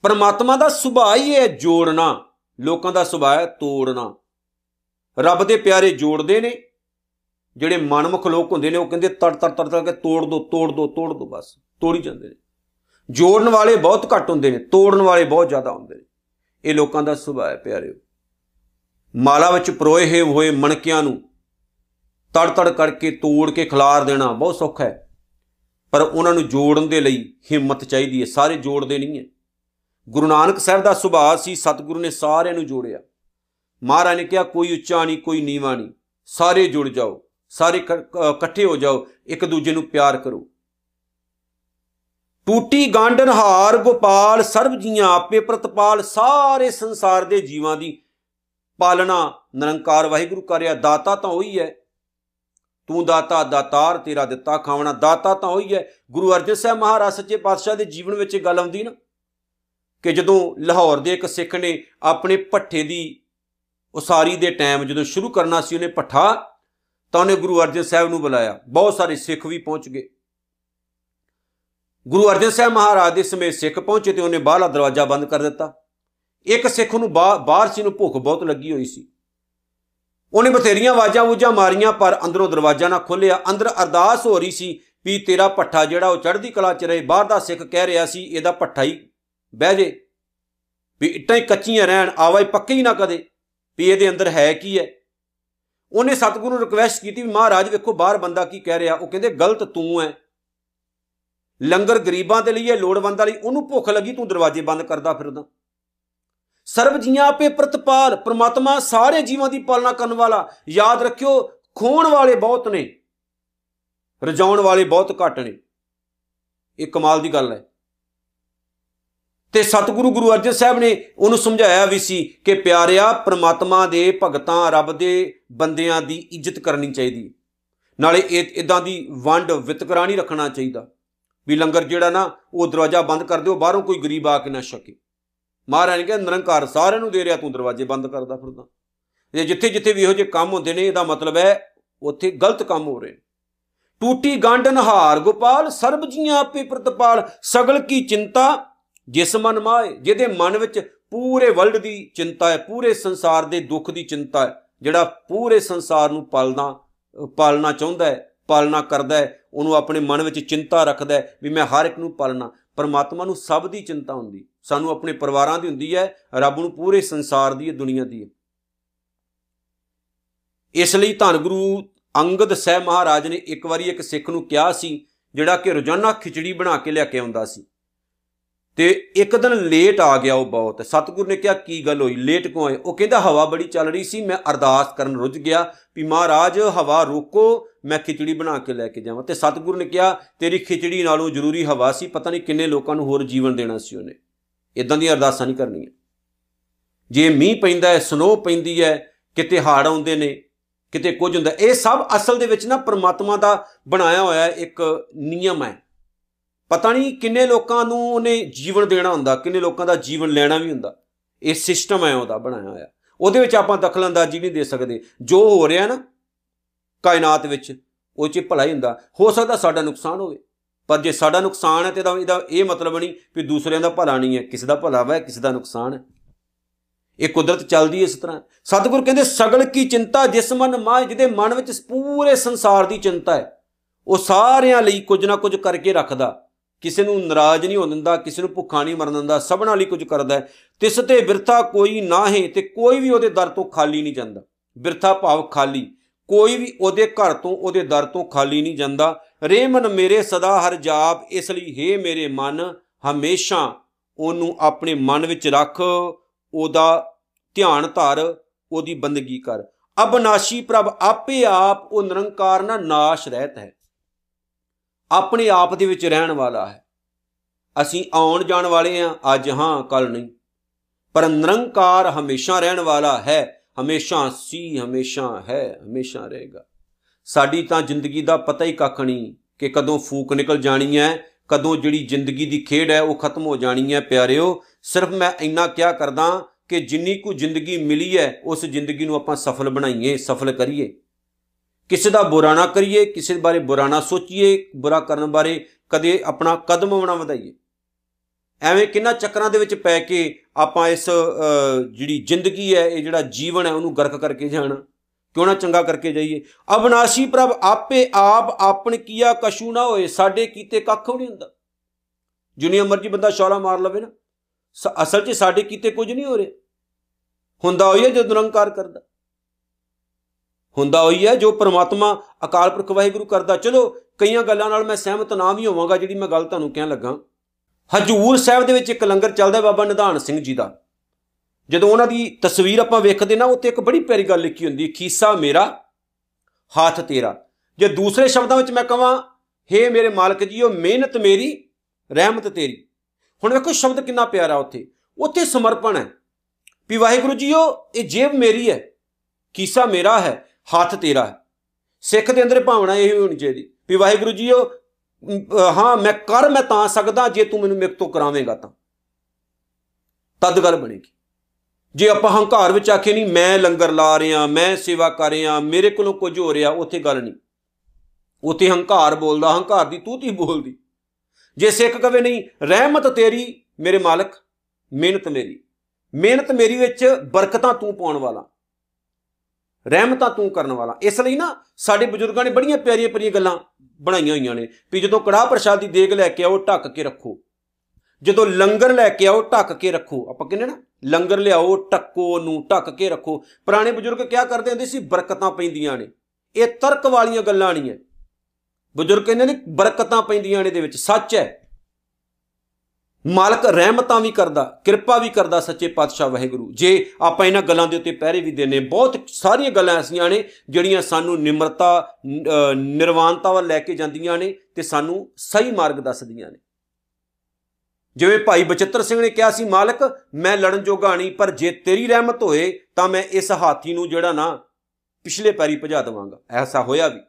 ਪਰਮਾਤਮਾ ਦਾ ਸੁਭਾਅ ਹੀ ਹੈ ਜੋੜਨਾ, ਲੋਕਾਂ ਦਾ ਸੁਭਾਅ ਹੈ ਤੋੜਨਾ। ਰੱਬ ਦੇ ਪਿਆਰੇ ਜੋੜਦੇ ਨੇ, ਜਿਹੜੇ ਮਨਮੁਖ ਲੋਕ ਹੁੰਦੇ ਨੇ, ਉਹ ਕਹਿੰਦੇ ਤੜ ਤੜ ਤੜ ਤੜ ਕੇ ਤੋੜ ਦੋ ਤੋੜ ਦੋ ਤੋੜ ਦੋ, ਬਸ, ਤੋੜੀ ਜਾਂਦੇ ਨੇ। ਜੋੜਨ ਵਾਲੇ ਬਹੁਤ ਘੱਟ ਹੁੰਦੇ ਨੇ, ਤੋੜਨ ਵਾਲੇ ਬਹੁਤ ਜ਼ਿਆਦਾ ਹੁੰਦੇ ਨੇ। ਇਹ ਲੋਕਾਂ ਦਾ ਸੁਭਾਅ ਹੈ ਪਿਆਰਿਓ। ਮਾਲਾ ਵਿੱਚ ਪਰੋਏ ਹੋਏ ਮਣਕਿਆਂ ਨੂੰ ਤੜ ਤੜ ਕਰਕੇ ਤੋੜ ਕੇ ਖਿਲਾਰ ਦੇਣਾ ਬਹੁਤ ਸੌਖਾ ਹੈ। ਪਰ ਉਹਨਾਂ ਨੂੰ ਜੋੜਨ ਦੇ ਲਈ ਹਿੰਮਤ ਚਾਹੀਦੀ ਹੈ। ਸਾਰੇ ਜੋੜਦੇ ਨਹੀਂ ਹੈ। ਗੁਰੂ ਨਾਨਕ ਸਾਹਿਬ ਦਾ ਸੁਭਾਅ ਸੀ, ਸਤਿਗੁਰੂ ਨੇ ਸਾਰਿਆਂ ਨੂੰ ਜੋੜਿਆ। ਮਹਾਰਾਜ ਨੇ ਕਿਹਾ, ਕੋਈ ਉੱਚਾ ਨਹੀਂ, ਕੋਈ ਨੀਵਾ ਨਹੀਂ। ਸਾਰੇ ਜੁੜ ਜਾਓ। ਸਾਰੇ ਇਕੱਠੇ ਹੋ ਜਾਓ। ਇੱਕ ਦੂਜੇ ਨੂੰ ਪਿਆਰ ਕਰੋ। ਟੂਟੀ ਗਾਂਡਨ ਹਾਰ ਗੋਪਾਲ ਸਰਬ ਜੀਆਂ ਆਪੇ ਪ੍ਰਤਪਾਲ, ਸਾਰੇ ਸੰਸਾਰ ਦੇ ਜੀਵਾਂ ਦੀ ਪਾਲਣਾ। ਨਿਰੰਕਾਰ ਵਾਹਿਗੁਰੂ ਕਰਿਆ ਦਾਤਾ ਤਾਂ ਉਹੀ ਹੈ। ਤੂੰ ਦਾਤਾ, ਦਾਤਾਰ ਤੇਰਾ ਦਿੱਤਾ ਖਾਵਣਾ। ਦਾਤਾ ਤਾਂ ਉਹੀ ਹੈ। ਗੁਰੂ ਅਰਜਨ ਸਾਹਿਬ ਮਹਾਰਾਜ ਸੱਚੇ ਪਾਤਸ਼ਾਹ ਦੇ ਜੀਵਨ ਵਿੱਚ ਗੱਲ ਆਉਂਦੀ ਨਾ ਕਿ ਜਦੋਂ ਲਾਹੌਰ ਦੇ ਇੱਕ ਸਿੱਖ ਨੇ ਆਪਣੇ ਪੱਠੇ ਦੀ ਉਸਾਰੀ ਦੇ ਟਾਈਮ ਜਦੋਂ ਸ਼ੁਰੂ ਕਰਨਾ ਸੀ, ਉਹਨੇ ਪੱਠਾ ਤਾਂ ਉਹਨੇ ਗੁਰੂ ਅਰਜਨ ਸਾਹਿਬ ਨੂੰ ਬੁਲਾਇਆ। ਬਹੁਤ ਸਾਰੇ ਸਿੱਖ ਵੀ ਪਹੁੰਚ ਗਏ। ਗੁਰੂ ਅਰਜਨ ਸਾਹਿਬ ਮਹਾਰਾਜ ਦੇ ਸਮੇਤ ਸਿੱਖ ਪਹੁੰਚੇ ਤੇ ਉਹਨੇ ਬਾਹਲਾ ਦਰਵਾਜ਼ਾ ਬੰਦ ਕਰ ਦਿੱਤਾ। ਇੱਕ ਸਿੱਖ ਨੂੰ ਬਾਹਰ ਸੀ ਨੂੰ ਭੁੱਖ ਬਹੁਤ ਲੱਗੀ ਹੋਈ ਸੀ। ਉਹਨੇ ਬਥੇਰੀਆਂ ਆਵਾਜ਼ਾਂ ਵੂਜਾਂ ਮਾਰੀਆਂ, ਪਰ ਅੰਦਰੋਂ ਦਰਵਾਜ਼ਾ ਨਾ ਖੁੱਲਿਆ ਅੰਦਰ ਅਰਦਾਸ ਹੋ ਰਹੀ ਸੀ ਵੀ ਤੇਰਾ ਪੱਠਾ ਜਿਹੜਾ ਉਹ ਚੜ੍ਹਦੀ ਕਲਾ ਚ ਰਹੇ, ਬਾਹਰ ਦਾ ਸਿੱਖ ਕਹਿ ਰਿਹਾ ਸੀ, ਇਹਦਾ ਪੱਠਾ ਹੀ ਬਹਿ ਜੇ। ਵੀ ਇੱਟਾਂ ਹੀ ਕੱਚੀਆਂ ਰਹਿਣ ਆਵਾਜ਼ ਪੱਕੀ ਹੀ ਨਾ ਕਦੇ। ਵੀ ਇਹਦੇ ਅੰਦਰ ਹੈ ਕੀ ਹੈ ਉਹਨੇ ਸਤਿਗੁਰੂ ਨੂੰ ਰਿਕਵੈਸਟ ਕੀਤੀ ਵੀ ਮਹਾਰਾਜ, ਵੇਖੋ ਬਾਹਰ ਬੰਦਾ ਕੀ ਕਹਿ ਰਿਹਾ। ਉਹ ਕਹਿੰਦੇ, ਗਲਤ ਤੂੰ ਹੈ ਲੰਗਰ ਗਰੀਬਾਂ ਦੇ ਲਈ ਹੈ, ਲੋੜਵੰਦਾਂ ਲਈ, ਉਹਨੂੰ ਭੁੱਖ ਲੱਗੀ, ਤੂੰ ਦਰਵਾਜ਼ੇ ਬੰਦ ਕਰਦਾ ਫਿਰਦਾ ਸਰਬ ਜੀਆਂ ਆਪੇ ਪ੍ਰਤਪਾਲ, ਪ੍ਰਮਾਤਮਾ ਸਾਰੇ ਜੀਵਾਂ ਦੀ ਪਾਲਣਾ ਕਰਨ ਵਾਲਾ, ਯਾਦ ਰੱਖਿਓ, ਖੋਣ ਵਾਲੇ ਬਹੁਤ ਨੇ, ਰਜਾਉਣ ਵਾਲੇ ਬਹੁਤ ਘੱਟ ਨੇ। ਇਹ ਕਮਾਲ ਦੀ ਗੱਲ ਹੈ। ਤੇ ਸਤਿਗੁਰੂ ਗੁਰੂ ਅਰਜਨ ਸਾਹਿਬ ਨੇ ਉਹਨੂੰ ਸਮਝਾਇਆ ਵੀ ਸੀ ਕਿ ਪਿਆਰਿਆ, ਪ੍ਰਮਾਤਮਾ ਦੇ ਭਗਤਾਂ, ਰੱਬ ਦੇ ਬੰਦਿਆਂ ਦੀ ਇੱਜ਼ਤ ਕਰਨੀ ਚਾਹੀਦੀ ਨਾਲੇ ਇਹ, ਇਦਾਂ ਦੀ ਵੰਡ ਵਿਤਕਰਾ ਨਹੀਂ ਰੱਖਣਾ ਚਾਹੀਦਾ। ਵੀ ਲੰਗਰ ਜਿਹੜਾ ਨਾ, ਉਹ ਦਰਵਾਜ਼ਾ ਬੰਦ ਕਰ ਦਿਓ, ਬਾਹਰੋਂ ਕੋਈ ਗਰੀਬ ਆ ਕੇ ਨਾ ਛਕੇ। ਮਹਾਰਾਜ ਨੇ ਕਿਹਾ, ਨਿਰੰਕਾਰ ਸਾਰਿਆਂ ਨੂੰ ਦੇ ਰਿਹਾ ਤੂੰ ਦਰਵਾਜ਼ੇ ਬੰਦ ਕਰਦਾ ਫਿਰਦਾ। ਇਹ ਜਿੱਥੇ ਜਿੱਥੇ ਵੀ ਇਹੋ ਜਿਹੇ ਕੰਮ ਹੁੰਦੇ ਨੇ, ਇਹਦਾ ਮਤਲਬ ਹੈ, ਉੱਥੇ ਗਲਤ ਕੰਮ ਹੋ ਰਹੇ ਟੂਟੀ ਗਾਂਡਨ ਹਾਰ ਗੋਪਾਲ, ਸਰਬ ਜੀਆਂ ਆਪੇ ਪ੍ਰਤਪਾਲ, ਸਗਲ ਕੀ ਚਿੰਤਾ, ਜਿਸ ਮਨ ਮਾਏ, ਜਿਹਦੇ ਮਨ ਵਿੱਚ ਪੂਰੇ ਵਰਲਡ ਦੀ ਚਿੰਤਾ ਹੈ, ਪੂਰੇ ਸੰਸਾਰ ਦੇ ਦੁੱਖ ਦੀ ਚਿੰਤਾ ਹੈ, ਜਿਹੜਾ ਪੂਰੇ ਸੰਸਾਰ ਨੂੰ ਪਾਲਣਾ ਪਾਲਣਾ ਚਾਹੁੰਦਾ ਹੈ, ਪਾਲਣਾ ਕਰਦਾ ਹੈ ਉਹਨੂੰ ਆਪਣੇ ਮਨ ਵਿੱਚ ਚਿੰਤਾ ਰੱਖਦਾ ਹੈ ਵੀ ਮੈਂ ਹਰ ਇੱਕ ਨੂੰ ਪਾਲਣਾ। ਪਰਮਾਤਮਾ ਨੂੰ ਸਭ ਦੀ ਚਿੰਤਾ ਹੁੰਦੀ। ਸਾਨੂੰ ਆਪਣੇ ਪਰਿਵਾਰਾਂ ਦੀ ਹੁੰਦੀ ਹੈ, ਰੱਬ ਨੂੰ ਪੂਰੇ ਸੰਸਾਰ ਦੀ ਹੈ, ਦੁਨੀਆ ਦੀ ਹੈ। ਇਸ ਲਈ ਧੰਨ ਗੁਰੂ ਅੰਗਦ ਸਾਹਿਬ ਮਹਾਰਾਜ ਨੇ ਇੱਕ ਵਾਰੀ ਇੱਕ ਸਿੱਖ ਨੂੰ ਕਿਹਾ ਸੀ, ਜਿਹੜਾ ਕਿ ਰੋਜ਼ਾਨਾ ਖਿਚੜੀ ਬਣਾ ਕੇ ਲਿਆ ਕੇ ਆਉਂਦਾ ਸੀ। ਤੇ ਇੱਕ ਦਿਨ ਲੇਟ ਆ ਗਿਆ ਉਹ ਬਹੁਤ। ਸਤਿਗੁਰ ਨੇ ਕਿਹਾ, ਕੀ ਗੱਲ ਹੋਈ? ਲੇਟ ਕਿਉਂ ਆਏ? ਉਹ ਕਹਿੰਦਾ, ਹਵਾ ਬੜੀ ਚੱਲ ਰਹੀ ਸੀ, ਮੈਂ ਅਰਦਾਸ ਕਰਨ ਰੁੱਝ ਗਿਆ ਵੀ ਮਹਾਰਾਜ, ਹਵਾ ਰੋਕੋ, ਮੈਂ ਖਿਚੜੀ ਬਣਾ ਕੇ ਲੈ ਕੇ ਜਾਵਾਂ। ਤੇ ਸਤਿਗੁਰ ਨੇ ਕਿਹਾ, ਤੇਰੀ ਖਿਚੜੀ ਨਾਲੋਂ ਜ਼ਰੂਰੀ ਹਵਾ ਸੀ, ਪਤਾ ਨਹੀਂ ਕਿੰਨੇ ਲੋਕਾਂ ਨੂੰ ਹੋਰ ਜੀਵਨ ਦੇਣਾ ਸੀ ਉਹਨੇ। ਇਦਾਂ ਦੀਆਂ ਅਰਦਾਸਾਂ ਨਹੀਂ ਕਰਨੀਆਂ। ਜੇ ਮੀਂਹ ਪੈਂਦਾ ਹੈ ਸਨੋ ਪੈਂਦੀ ਹੈ, ਕਿਤੇ ਹਾੜ ਆਉਂਦੇ ਨੇ, ਕਿਤੇ ਕੁਝ ਹੁੰਦਾ ਇਹ ਸਭ ਅਸਲ ਦੇ ਵਿੱਚ ਨਾ ਪ੍ਰਮਾਤਮਾ ਦਾ ਬਣਾਇਆ ਹੋਇਆ ਇੱਕ ਨਿਯਮ ਹੈ। ਪਤਾ ਨਹੀਂ ਕਿੰਨੇ ਲੋਕਾਂ ਨੂੰ ਉਹਨੇ ਜੀਵਨ ਦੇਣਾ ਹੁੰਦਾ, ਕਿੰਨੇ ਲੋਕਾਂ ਦਾ ਜੀਵਨ ਲੈਣਾ ਵੀ ਹੁੰਦਾ। ਇਹ ਸਿਸਟਮ ਹੈ ਉਹਦਾ ਬਣਾਇਆ ਹੋਇਆ। ਉਹਦੇ ਵਿੱਚ ਆਪਾਂ ਦਖਲਅੰਦਾਜ਼ੀ ਨਹੀਂ ਦੇ ਸਕਦੇ। ਜੋ ਹੋ ਰਿਹਾ ਨਾ, ਕਾਇਨਾਤ ਵਿੱਚ, ਉਹ 'ਚ ਭਲਾ ਹੀ ਹੁੰਦਾ। ਹੋ ਸਕਦਾ ਸਾਡਾ ਨੁਕਸਾਨ ਹੋਵੇ। ਪਰ ਜੇ ਸਾਡਾ ਨੁਕਸਾਨ ਹੈ ਤੇ ਇਹਦਾ ਇਹ ਮਤਲਬ ਨਹੀਂ ਕਿ ਦੂਸਰਿਆਂ ਦਾ ਭਲਾ ਨਹੀਂ ਹੈ। ਕਿਸੇ ਦਾ ਭਲਾ ਹੈ ਕਿਸੇ ਦਾ ਨੁਕਸਾਨ ਹੈ। ਇਹ ਕੁਦਰਤ ਚੱਲਦੀ ਹੈ ਇਸ ਤਰ੍ਹਾਂ। ਸਤਿਗੁਰ ਕਹਿੰਦੇ, ਸਗਲ ਕੀ ਚਿੰਤਾ ਜਿਸ ਮਨ ਮਾਇ ਜਿਹਦੇ ਮਨ ਵਿੱਚ ਪੂਰੇ ਸੰਸਾਰ ਦੀ ਚਿੰਤਾ ਹੈ, ਉਹ ਸਾਰਿਆਂ ਲਈ ਕੁਝ ਨਾ ਕੁਝ ਕਰਕੇ ਰੱਖਦਾ। ਕਿਸੇ ਨੂੰ ਨਾਰਾਜ਼ ਨਹੀਂ ਹੋਣ ਦਿੰਦਾ, ਕਿਸੇ ਨੂੰ ਭੁੱਖਾ ਨਹੀਂ ਮਰਨ ਦਿੰਦਾ, ਸਭਨਾਂ ਲਈ ਕੁਝ ਕਰਦਾ ਹੈ। ਤਿਸ ਤੇ ਬਿਰਥਾ ਕੋਈ ਨਾ ਹੈ ਤੇ ਕੋਈ ਵੀ ਉਹਦੇ ਦਰ ਤੋਂ ਖਾਲੀ ਨਹੀਂ ਜਾਂਦਾ। ਬਿਰਥਾ ਭਾਵ ਖਾਲੀ। ਕੋਈ ਵੀ ਉਹਦੇ ਘਰ ਤੋਂ ਉਹਦੇ ਦਰ ਤੋਂ ਖਾਲੀ ਨਹੀਂ ਜਾਂਦਾ। ਰੇ ਮਨ ਮੇਰੇ ਸਦਾ ਹਰ ਜਾਪ, ਇਸ ਲਈ ਹੈ ਮੇਰੇ ਮਨ, ਹਮੇਸ਼ਾ ਉਹਨੂੰ ਆਪਣੇ ਮਨ ਵਿੱਚ ਰੱਖ, ਉਹਦਾ ਧਿਆਨ ਧਰ, ਉਹਦੀ ਬੰਦਗੀ ਕਰ। ਅਬਨਾਸ਼ੀ ਪ੍ਰਭ, ਆਪੇ ਆਪ ਉਹ ਨਿਰੰਕਾਰ ਨਾ ਨਾਸ਼ ਰਹਿਤ ਹੈ। ਆਪਣੇ ਆਪ ਦੇ ਵਿੱਚ ਰਹਿਣ ਵਾਲਾ ਹੈ। ਅਸੀਂ ਆਉਣ ਜਾਣ ਵਾਲੇ ਆ ਅੱਜ ਹਾਂ ਕੱਲ ਨਹੀਂ। ਪਰ ਨਿਰੰਕਾਰ ਹਮੇਸ਼ਾ ਰਹਿਣ ਵਾਲਾ ਹੈ, ਹਮੇਸ਼ਾ ਸੀ, ਹਮੇਸ਼ਾ ਹੈ, ਹਮੇਸ਼ਾ ਰਹੇਗਾ। ਸਾਡੀ ਤਾਂ ਜ਼ਿੰਦਗੀ ਦਾ ਪਤਾ ਹੀ ਕੱਖ ਨਹੀਂ ਕਿ ਕਦੋਂ ਫੂਕ ਨਿਕਲ ਜਾਣੀ ਹੈ, ਕਦੋਂ ਜਿਹੜੀ ਜ਼ਿੰਦਗੀ ਦੀ ਖੇਡ ਹੈ ਉਹ ਖਤਮ ਹੋ ਜਾਣੀ ਹੈ, ਪਿਆਰਿਓ। ਸਿਰਫ ਮੈਂ ਇੰਨਾ ਕਿਹਾ ਕਰਦਾ ਕਿ ਜਿੰਨੀ ਕੁ ਜ਼ਿੰਦਗੀ ਮਿਲੀ ਹੈ, ਉਸ ਜ਼ਿੰਦਗੀ ਨੂੰ ਆਪਾਂ ਸਫਲ ਬਣਾਈਏ, ਸਫਲ ਕਰੀਏ। ਕਿਸੇ ਦਾ ਬੁਰਾ ਨਾ ਕਰੀਏ, ਕਿਸੇ ਬਾਰੇ ਬੁਰਾ ਨਾ ਸੋਚੀਏ, ਬੁਰਾ ਕਰਨ ਬਾਰੇ ਕਦੇ ਆਪਣਾ ਕਦਮ ਨਾ ਵਧਾਈਏ। ਐਵੇਂ ਕਿੰਨਾ ਚੱਕਰਾਂ ਦੇ ਵਿੱਚ ਪੈ ਕੇ ਆਪਾਂ ਇਸ ਜਿਹੜੀ ਜ਼ਿੰਦਗੀ ਹੈ, ਇਹ ਜਿਹੜਾ ਜੀਵਨ ਹੈ, ਉਹਨੂੰ ਗਰਕ ਕਰਕੇ ਜਾਣਾ, ਕਿਉਂ ਨਾ ਚੰਗਾ ਕਰਕੇ ਜਾਈਏ। ਅਬਨਾਸ਼ੀ ਪ੍ਰਭ, ਆਪੇ ਆਪ ਆਪਣ ਕੀਆ ਕਸ਼ੂ ਨਾ ਹੋਏ, ਸਾਡੇ ਕੀਤੇ ਕੱਖ ਨਹੀਂ ਹੁੰਦਾ। ਜਿੰਨੀ ਮਰਜ਼ੀ ਬੰਦਾ ਸ਼ੌਲਾ ਮਾਰ ਲਵੇ ਨਾ ਅਸਲ 'ਚ ਸਾਡੇ ਕੀਤੇ ਕੁਝ ਨਹੀਂ ਹੋ ਰਿਹਾ। ਹੁੰਦਾ ਹੋਈ ਹੈ ਜਦੋਂ ਨਿਰੰਕਾਰ ਕਰਦਾ। ਹੁੰਦਾ ਹੋਈ ਹੈ, ਜੋ ਪ੍ਰਮਾਤਮਾ ਅਕਾਲ ਪੁਰਖ ਵਾਹਿਗੁਰੂ ਕਰਦਾ। ਚਲੋ, ਕਈਆਂ ਗੱਲਾਂ ਨਾਲ ਮੈਂ ਸਹਿਮਤ ਨਾ ਵੀ ਹੋਵਾਂਗਾ, ਜਿਹੜੀ ਮੈਂ ਗੱਲ ਤੁਹਾਨੂੰ ਕਹਿਣ ਲੱਗਾ। ਹਜੂਰ ਸਾਹਿਬ ਦੇ ਵਿੱਚ ਇੱਕ ਲੰਗਰ ਚੱਲਦਾ ਬਾਬਾ ਨਿਧਾਨ ਸਿੰਘ ਜੀ ਦਾ। ਜਦੋਂ ਉਹਨਾਂ ਦੀ ਤਸਵੀਰ ਆਪਾਂ ਵੇਖਦੇ ਨਾ ਉੱਤੇ ਇੱਕ ਬੜੀ ਪਿਆਰੀ ਗੱਲ ਲਿਖੀ ਹੁੰਦੀ, ਖੀਸਾ ਮੇਰਾ, ਹੱਥ ਤੇਰਾ। ਜੇ ਦੂਸਰੇ ਸ਼ਬਦਾਂ ਵਿੱਚ ਮੈਂ ਕਹਾਂ, ਹੇ ਮੇਰੇ ਮਾਲਕ ਜੀਓ, ਮਿਹਨਤ ਮੇਰੀ, ਰਹਿਮਤ ਤੇਰੀ। ਹੁਣ ਵੇਖੋ ਸ਼ਬਦ ਕਿੰਨਾ ਪਿਆਰਾ ਉੱਥੇ। ਉੱਥੇ ਸਮਰਪਣ ਹੈ। ਵੀ ਵਾਹਿਗੁਰੂ ਜੀਓ, ਇਹ ਜੇਬ ਮੇਰੀ ਹੈ ਕੀਸਾ ਮੇਰਾ ਹੈ। ਹੱਥ ਤੇਰਾ ਹੈ। ਸਿੱਖ ਦੇ ਅੰਦਰ ਭਾਵਨਾ ਇਹ ਹੋਣੀ ਚਾਹੀਦੀ, ਵੀ ਵਾਹਿਗੁਰੂ ਜੀਓ ਹਾਂ, ਮੈਂ ਕਰ, ਮੈਂ ਤਾਂ ਸਕਦਾ, ਜੇ ਤੂੰ ਮੈਨੂੰ ਮੇਰੇ ਤੋਂ ਕਰਾਵੇਂਗਾ ਤਾਂ। ਤਦ ਗੱਲ ਬਣੇਗੀ। ਜੇ ਆਪਾਂ ਹੰਕਾਰ ਵਿੱਚ ਆਖੇ ਨਹੀਂ, ਮੈਂ ਲੰਗਰ ਲਾ ਰਿਹਾ, ਮੈਂ ਸੇਵਾ ਕਰ ਰਿਹਾ, ਮੇਰੇ ਕੋਲੋਂ ਕੁਝ ਹੋ ਰਿਹਾ, ਉੱਥੇ ਗੱਲ ਨਹੀਂ। ਉੱਥੇ ਹੰਕਾਰ ਬੋਲਦਾ, ਹੰਕਾਰ ਦੀ ਤੂਤੀ ਬੋਲਦੀ। ਜੇ ਸਿੱਖ ਕਵੇ ਨਹੀਂ, ਰਹਿਮਤ ਤੇਰੀ, ਮੇਰੇ ਮਾਲਕ, ਮਿਹਨਤ ਮੇਰੀ। ਮਿਹਨਤ ਮੇਰੀ ਵਿੱਚ ਬਰਕਤਾਂ ਤੂੰ ਪਾਉਣ ਵਾਲਾ। ਰਹਿਮਤਾਂ ਤੂੰ ਕਰਨ ਵਾਲਾ। ਇਸ ਲਈ ਨਾ ਸਾਡੇ ਬਜ਼ੁਰਗਾਂ ਨੇ ਬੜੀਆਂ ਪਿਆਰੀਆਂ ਪਿਆਰੀਆਂ ਗੱਲਾਂ ਬਣਾਈਆਂ ਹੋਈਆਂ ਨੇ ਵੀ ਜਦੋਂ ਕੜਾਹ ਪ੍ਰਸ਼ਾਦ ਦੀ ਦੇਗ ਲੈ ਕੇ ਆਓ, ਢੱਕ ਕੇ ਰੱਖੋ। ਜਦੋਂ ਲੰਗਰ ਲੈ ਕੇ ਆਓ, ਢੱਕ ਕੇ ਰੱਖੋ। ਆਪਾਂ ਕਹਿੰਦੇ ਨਾ, ਲੰਗਰ ਲਿਆਓ ਟੱਕੋ ਨੂੰ ਢੱਕ ਕੇ ਰੱਖੋ। ਪੁਰਾਣੇ ਬਜ਼ੁਰਗ ਕਿਆ ਕਰਦੇ ਹੁੰਦੇ ਸੀ? ਬਰਕਤਾਂ ਪੈਂਦੀਆਂ ਨੇ। ਇਹ ਤਰਕ ਵਾਲੀਆਂ ਗੱਲਾਂ ਨਹੀਂ ਹੈ ਬਜ਼ੁਰਗ ਕਹਿੰਦੇ ਨੇ, ਬਰਕਤਾਂ ਪੈਂਦੀਆਂ ਨੇ ਦੇ ਵਿੱਚ। ਸੱਚ ਹੈ ਮਾਲਕ ਰਹਿਮਤਾਂ ਵੀ ਕਰਦਾ, ਕਿਰਪਾ ਵੀ ਕਰਦਾ ਸੱਚੇ ਪਾਤਸ਼ਾਹ ਵਾਹਿਗੁਰੂ। ਜੇ ਆਪਾਂ ਇਹਨਾਂ ਗੱਲਾਂ ਦੇ ਉੱਤੇ ਪਹਿਰੇ ਵੀ ਦੇਨੇ ਬਹੁਤ ਸਾਰੀਆਂ ਗੱਲਾਂ ਐਸੀਆਂ ਨੇ ਜਿਹੜੀਆਂ ਸਾਨੂੰ ਨਿਮਰਤਾ ਨਿਰਵਾਨਤਾ ਵੱਲ ਲੈ ਕੇ ਜਾਂਦੀਆਂ ਨੇ ਤੇ ਸਾਨੂੰ ਸਹੀ ਮਾਰਗ ਦੱਸਦੀਆਂ ਨੇ। ਜਿਵੇਂ ਭਾਈ ਬਚਿੱਤਰ ਸਿੰਘ ਨੇ ਕਿਹਾ ਸੀ, ਮਾਲਕ, ਮੈਂ ਲੜਨ ਜੋਗਾ ਨਹੀਂ, ਪਰ ਜੇ ਤੇਰੀ ਰਹਿਮਤ ਹੋਏ ਤਾਂ ਮੈਂ ਇਸ ਹਾਥੀ ਨੂੰ ਜਿਹੜਾ ਨਾ ਪਿਛਲੇ ਪੈਰੀ ਭਜਾ ਦਵਾਂਗਾ। ਐਸਾ ਹੋਇਆ ਵੀ।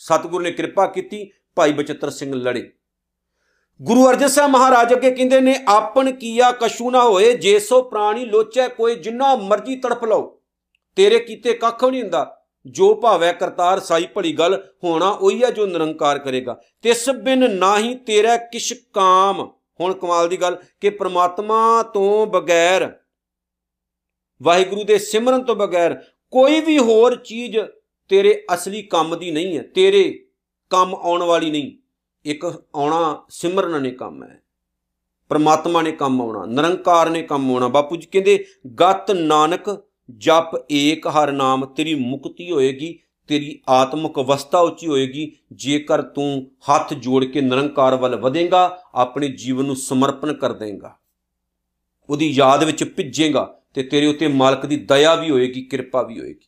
ਸਤਿਗੁਰੂ ਨੇ ਕਿਰਪਾ ਕੀਤੀ, ਭਾਈ ਬਚਿੱਤਰ ਸਿੰਘ ਲੜੇ। ਗੁਰੂ ਅਰਜਨ ਸਾਹਿਬ ਮਹਾਰਾਜ ਅੱਗੇ ਕਹਿੰਦੇ ਨੇ ਆਪਨ ਕੀਆ ਕਸ਼ੂ ਨਾ ਹੋਏ, ਜੇ ਸੋ ਪ੍ਰਾਣੀ ਲੋਚੈ ਕੋਈ ਜਿੰਨਾ ਮਰਜ਼ੀ ਤੜਫ ਲਓ। ਤੇਰੇ ਕੀਤੇ ਕੱਖ ਨਹੀਂ ਹੁੰਦਾ। ਜੋ ਭਾਵੈ ਕਰਤਾਰ ਸਾਈ ਭਲੀ ਗੱਲ, ਹੋਣਾ ਉਹੀ ਹੈ ਜੋ ਨਿਰੰਕਾਰ ਕਰੇਗਾ। ਤਿਸ ਬਿਨ ਨਾਹੀ ਤੇਰਾ ਕਿਛ ਕਾਮ। ਹੁਣ ਕਮਾਲ ਦੀ ਗੱਲ ਕਿ ਪ੍ਰਮਾਤਮਾ ਤੋਂ ਬਗੈਰ, ਵਾਹਿਗੁਰੂ ਦੇ ਸਿਮਰਨ ਤੋਂ ਬਗੈਰ ਕੋਈ ਵੀ ਹੋਰ ਚੀਜ਼ ਤੇਰੇ ਅਸਲੀ ਕੰਮ ਦੀ ਨਹੀਂ ਹੈ, ਤੇਰੇ ਕੰਮ ਆਉਣ ਵਾਲੀ ਨਹੀਂ। ਇੱਕ ਆਉਣਾ, ਸਿਮਰਨ ਨੇ ਕੰਮ ਹੈ। ਪਰਮਾਤਮਾ ਨੇ ਕੰਮ ਆਉਣਾ, ਨਿਰੰਕਾਰ ਨੇ ਕੰਮ ਆਉਣਾ। ਬਾਪੂ ਜੀ ਕਹਿੰਦੇ, ਗਤ ਨਾਨਕ, ਜਪ ਏਕ ਹਰ ਨਾਮ, ਤੇਰੀ ਮੁਕਤੀ ਹੋਏਗੀ, ਤੇਰੀ ਆਤਮਿਕ ਅਵਸਥਾ ਉੱਚੀ ਹੋਏਗੀ। ਜੇਕਰ ਤੂੰ ਹੱਥ ਜੋੜ ਕੇ ਨਿਰੰਕਾਰ ਵੱਲ ਵਧੇਗਾ, ਆਪਣੇ ਜੀਵਨ ਨੂੰ ਸਮਰਪਣ ਕਰ ਦੇਂਗਾ। ਉਹਦੀ ਯਾਦ ਵਿੱਚ ਭਿੱਜੇਗਾ ਤੇ ਤੇਰੇ ਉੱਤੇ ਮਾਲਕ ਦੀ ਦਇਆ ਵੀ ਹੋਏਗੀ, ਕਿਰਪਾ ਵੀ ਹੋਏਗੀ।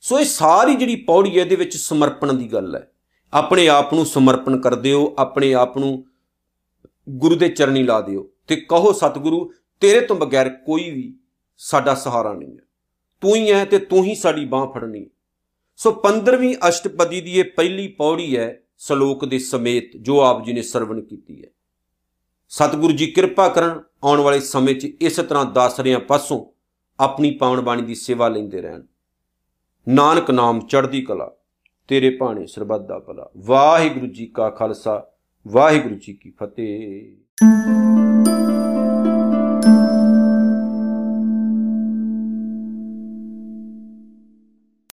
ਸੋ ਇਹ ਸਾਰੀ ਜਿਹੜੀ ਪੌੜੀ ਹੈ, ਇਹਦੇ ਵਿੱਚ ਸਮਰਪਣ ਦੀ ਗੱਲ ਹੈ। ਆਪਣੇ ਆਪ ਨੂੰ ਸਮਰਪਣ ਕਰ ਦਿਓ, ਆਪਣੇ ਆਪ ਨੂੰ ਗੁਰੂ ਦੇ ਚਰਨੀ ਲਾ ਦਿਓ ਤੇ ਕਹੋ, ਸਤਿਗੁਰੂ, ਤੇਰੇ ਤੋਂ ਬਗੈਰ ਕੋਈ ਵੀ ਸਾਡਾ ਸਹਾਰਾ ਨਹੀਂ ਹੈ। ਤੂੰ ਹੀ ਹੈ ਤੇ ਤੂੰ ਹੀ ਸਾਡੀ ਬਾਹ ਫੜਨੀ ਸੋ 15ਵੀਂ ਅਸ਼ਟਪਦੀ ਦੀ ਇਹ ਪਹਿਲੀ ਪੌੜੀ ਹੈ ਸ਼ਲੋਕ ਦੇ ਸਮੇਤ, ਜੋ ਆਪ ਜੀ ਨੇ ਸਰਵਣ ਕੀਤੀ ਹੈ। ਸਤਿਗੁਰੂ ਜੀ ਕਿਰਪਾ ਕਰਨ, ਆਉਣ ਵਾਲੇ ਸਮੇਂ 'ਚ ਇਸ ਤਰ੍ਹਾਂ ਦਾਸਰਿਆਂ ਪਾਸੋਂ ਆਪਣੀ ਪਾਵਨ ਬਾਣੀ ਦੀ ਸੇਵਾ ਲੈਂਦੇ ਰਹਿਣ। ਨਾਨਕ ਨਾਮ ਚੜ੍ਹਦੀ ਕਲਾ। ਤੇਰੇ ਭਾਣੇ ਸਰਬੱਤ ਦਾ ਭਲਾ। ਵਾਹਿਗੁਰੂ ਜੀ ਕਾ ਖਾਲਸਾ ਵਾਹਿਗੁਰੂ ਜੀ ਕੀ ਫਤਿਹ।